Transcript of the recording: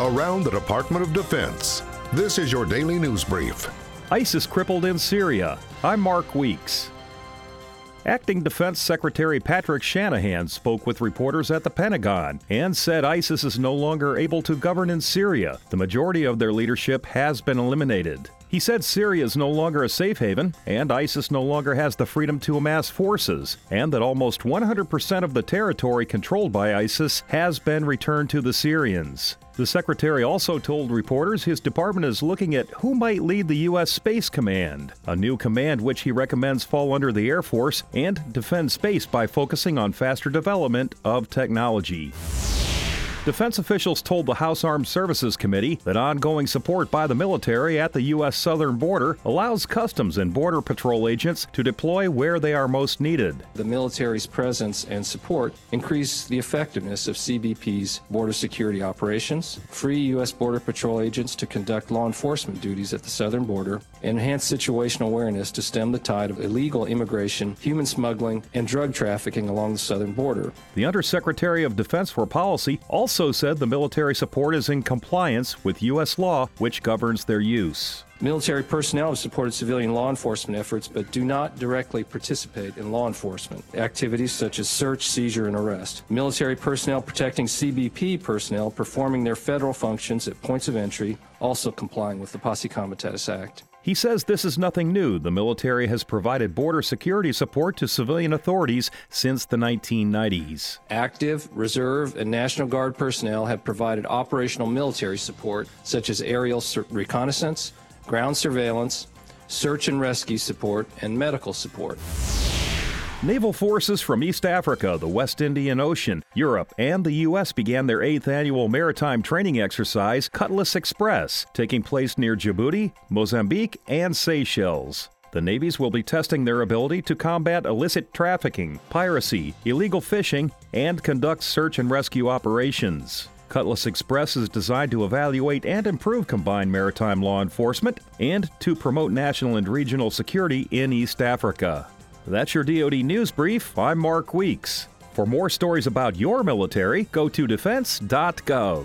around the Department of Defense. This is your daily news brief. ISIS crippled in Syria. I'm Mark Weeks. Acting Defense Secretary Patrick Shanahan spoke with reporters at the Pentagon and said ISIS is no longer able to govern in Syria. The majority of their leadership has been eliminated. He said Syria is no longer a safe haven, and ISIS no longer has the freedom to amass forces, and that almost 100% of the territory controlled by ISIS has been returned to the Syrians. The secretary also told reporters his department is looking at who might lead the U.S. Space Command, a new command which he recommends fall under the Air Force and defend space by focusing on faster development of technology. Defense officials told the House Armed Services Committee that ongoing support by the military at the U.S. southern border allows Customs and Border Patrol agents to deploy where they are most needed. The military's presence and support increase the effectiveness of CBP's border security operations, free U.S. Border Patrol agents to conduct law enforcement duties at the southern border, and enhance situational awareness to stem the tide of illegal immigration, human smuggling, and drug trafficking along the southern border. The Undersecretary of Defense for Policy also also said the military support is in compliance with U.S. law, which governs their use. Military personnel have supported civilian law enforcement efforts but do not directly participate in law enforcement activities such as search, seizure, and arrest. Military personnel protecting CBP personnel performing their federal functions at points of entry, also complying with the Posse Comitatus Act. He says this is nothing new. The military has provided border security support to civilian authorities since the 1990s. Active, reserve, and National Guard personnel have provided operational military support, such as aerial reconnaissance, ground surveillance, search and rescue support, and medical support. Naval forces from East Africa, the West Indian Ocean, Europe, and the U.S. began their eighth annual maritime training exercise, Cutlass Express, taking place near Djibouti, Mozambique, and Seychelles. The navies will be testing their ability to combat illicit trafficking, piracy, illegal fishing, and conduct search and rescue operations. Cutlass Express is designed to evaluate and improve combined maritime law enforcement and to promote national and regional security in East Africa. That's your DoD News Brief. I'm Mark Weeks. For more stories about your military, go to defense.gov.